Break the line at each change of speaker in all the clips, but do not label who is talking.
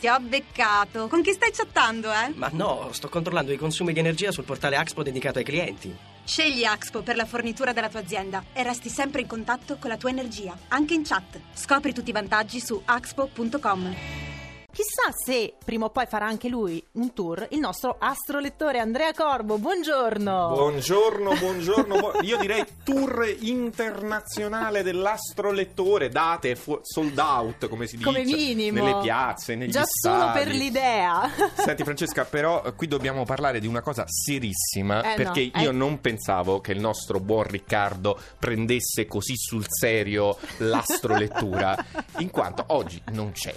Ti ho beccato. Con chi stai chattando, eh?
Ma no, sto controllando i consumi di energia sul portale Axpo dedicato ai clienti.
Scegli Axpo per la fornitura della tua azienda e resti sempre in contatto con la tua energia, anche in chat. Scopri tutti i vantaggi su axpo.com.
Chissà se prima o poi farà anche lui un tour il nostro astrolettore Andrea Corbo. Buongiorno.
Buongiorno, buongiorno. bu- Io direi tour internazionale dell'astrolettore, date fu- sold out, come si dice.
Come minimo.
Nelle piazze, negli
Già solo
stadi.
per l'idea.
Senti Francesca, però eh, qui dobbiamo parlare di una cosa serissima,
Eh,
perché
no,
io
eh.
non pensavo che il nostro buon Riccardo prendesse così sul serio l'astrolettura, in quanto oggi non c'è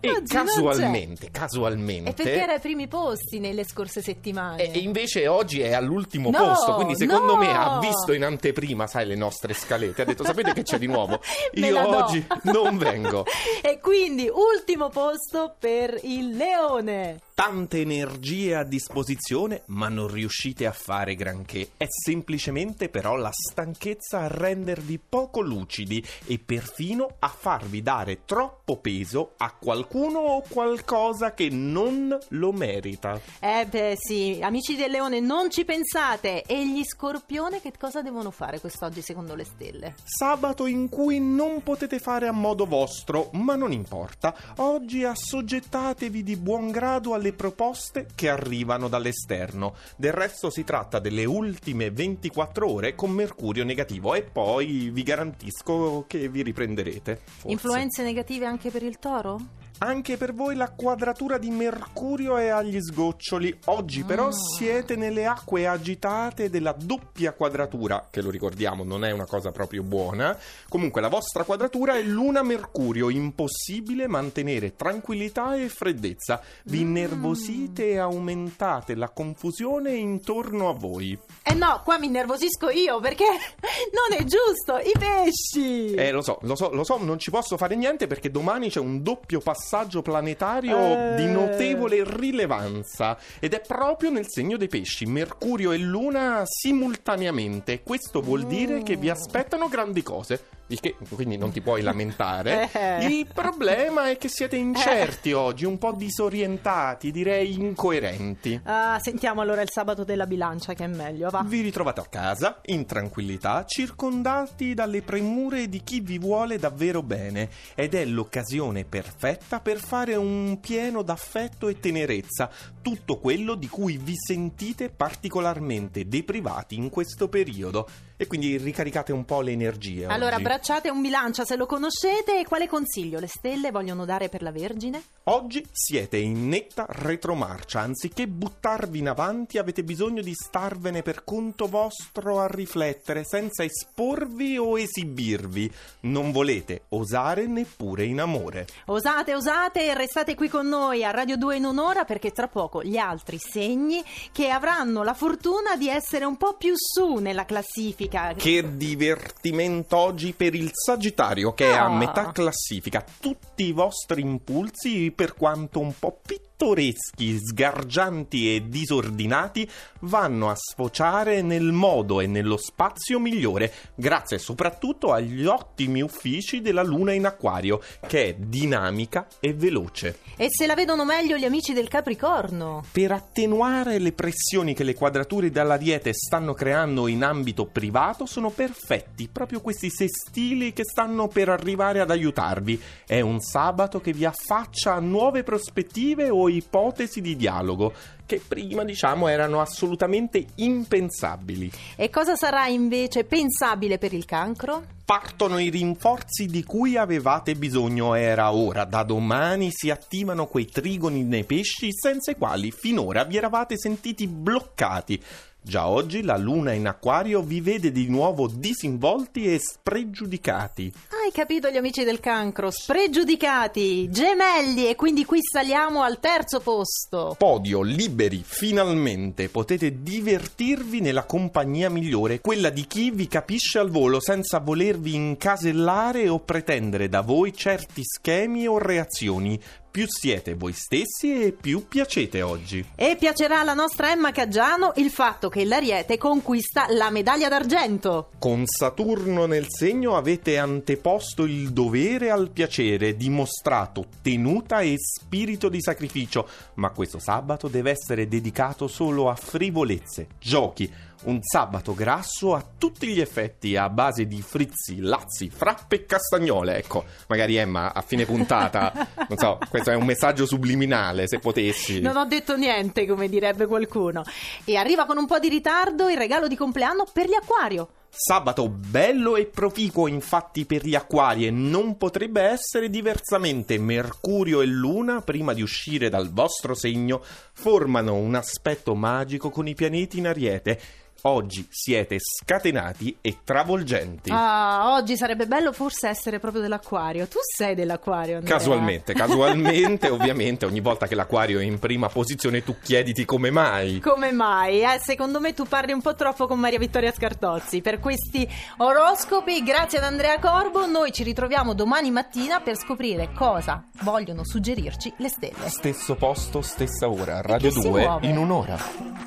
e
Oggi non
casualmente, casualmente
E perché era ai primi posti nelle scorse settimane?
E invece oggi è all'ultimo
No,
posto, quindi secondo
no!
me ha visto in anteprima, sai, le nostre scalette. Ha detto, sapete che c'è di nuovo? Io oggi non vengo.
e quindi ultimo posto per il leone.
Tante energie a disposizione, ma non riuscite a fare granché. È semplicemente però la stanchezza a rendervi poco lucidi e perfino a farvi dare troppo peso a qualcuno o qualcosa che non lo merita.
Eh beh sì, amici del leone non ci pensate. E gli scorpione che cosa devono fare quest'oggi secondo le stelle?
Sabato in cui non potete fare a modo vostro, ma non importa. Oggi assoggettatevi di buon grado alle proposte che arrivano dall'esterno. Del resto si tratta delle ultime 24 ore con Mercurio negativo e poi vi garantisco che vi riprenderete. forse.
Influenze negative anche per il toro?
Anche per voi la quadratura di Mercurio è agli sgoccioli. Oggi però
Ah.
siete nelle acque agitate della doppia quadratura, che lo ricordiamo non è una cosa proprio buona. Comunque la vostra quadratura è Luna-Mercurio, impossibile mantenere tranquillità e freddezza. Vi
Mm.
innervosite e aumentate la confusione intorno a voi.
Eh no, qua mi innervosisco io perché non è giusto, i pesci!
Eh, lo so, lo so, lo so, non ci posso fare niente perché domani c'è un doppio passaggio planetario
Eh.
di notevole rilevanza ed è proprio nel segno dei pesci, Mercurio e Luna simultaneamente. Questo vuol dire che vi aspettano grandi cose. Il che, quindi non ti puoi lamentare.
Eh.
Il problema è che siete incerti oggi, un po' disorientati, direi incoerenti.
Ah, sentiamo allora il sabato della bilancia che è meglio, va.
Vi ritrovate a casa, in tranquillità, circondati dalle premure di chi vi vuole davvero bene ed è l'occasione perfetta per fare un pieno d'affetto e tenerezza, tutto quello di cui vi sentite particolarmente deprivati in questo periodo. E quindi ricaricate un po' le energie.
Allora,
oggi.
bracciate un bilancia se lo conoscete e quale consiglio le stelle vogliono dare per la Vergine?
Oggi siete in netta retromarcia, anziché buttarvi in avanti avete bisogno di starvene per conto vostro a riflettere senza esporvi o esibirvi. Non volete osare neppure in amore.
Osate, osate e restate qui con noi a Radio 2 in un'ora perché tra poco gli altri segni che avranno la fortuna di essere un po' più su nella classifica.
Che divertimento oggi per il Sagittario che è a
Ah.
metà classifica. Tutti i vostri impulsi, per quanto un po' pittoreschi, sgargianti e disordinati, vanno a sfociare nel modo e nello spazio migliore, grazie soprattutto agli ottimi uffici della Luna in Acquario, che è dinamica e veloce.
E se la vedono meglio gli amici del Capricorno?
Per attenuare le pressioni che le quadrature dalla diete stanno creando in ambito privato sono perfetti proprio questi sestili che stanno per arrivare ad aiutarvi. È un sabato che vi affaccia a nuove prospettive o ipotesi di dialogo che prima diciamo erano assolutamente impensabili.
E cosa sarà invece pensabile per il cancro?
Partono i rinforzi di cui avevate bisogno, era ora. Da domani si attivano quei trigoni nei pesci senza i quali finora vi eravate sentiti bloccati. Già oggi la luna in acquario vi vede di nuovo disinvolti e spregiudicati.
Hai capito gli amici del cancro? Spregiudicati, gemelli e quindi qui saliamo al terzo posto.
Podio, liberi, finalmente potete divertirvi nella compagnia migliore, quella di chi vi capisce al volo senza volervi incasellare o pretendere da voi certi schemi o reazioni. Più siete voi stessi e più piacete oggi.
E piacerà alla nostra Emma Caggiano il fatto che l'Ariete conquista la medaglia d'argento.
Con Saturno nel segno avete anteposto il dovere al piacere, dimostrato tenuta e spirito di sacrificio, ma questo sabato deve essere dedicato solo a frivolezze, giochi, un sabato grasso a tutti gli effetti, a base di frizzi, lazzi, frappe e castagnole. Ecco, magari Emma a fine puntata, non so, questo è un messaggio subliminale, se potessi.
Non ho detto niente, come direbbe qualcuno. E arriva con un po' di ritardo il regalo di compleanno per gli acquario.
Sabato bello e proficuo infatti per gli acquari e non potrebbe essere diversamente. Mercurio e Luna, prima di uscire dal vostro segno, formano un aspetto magico con i pianeti in ariete Oggi siete scatenati e travolgenti.
Ah, oggi sarebbe bello forse essere proprio dell'acquario. Tu sei dell'acquario, Andrea.
Casualmente, casualmente, ovviamente, ogni volta che l'acquario è in prima posizione tu chiediti come mai.
Come mai? Eh, secondo me tu parli un po' troppo con Maria Vittoria Scartozzi. Per questi oroscopi, grazie ad Andrea Corbo, noi ci ritroviamo domani mattina per scoprire cosa vogliono suggerirci le stelle.
Stesso posto, stessa ora, Radio 2 in un'ora.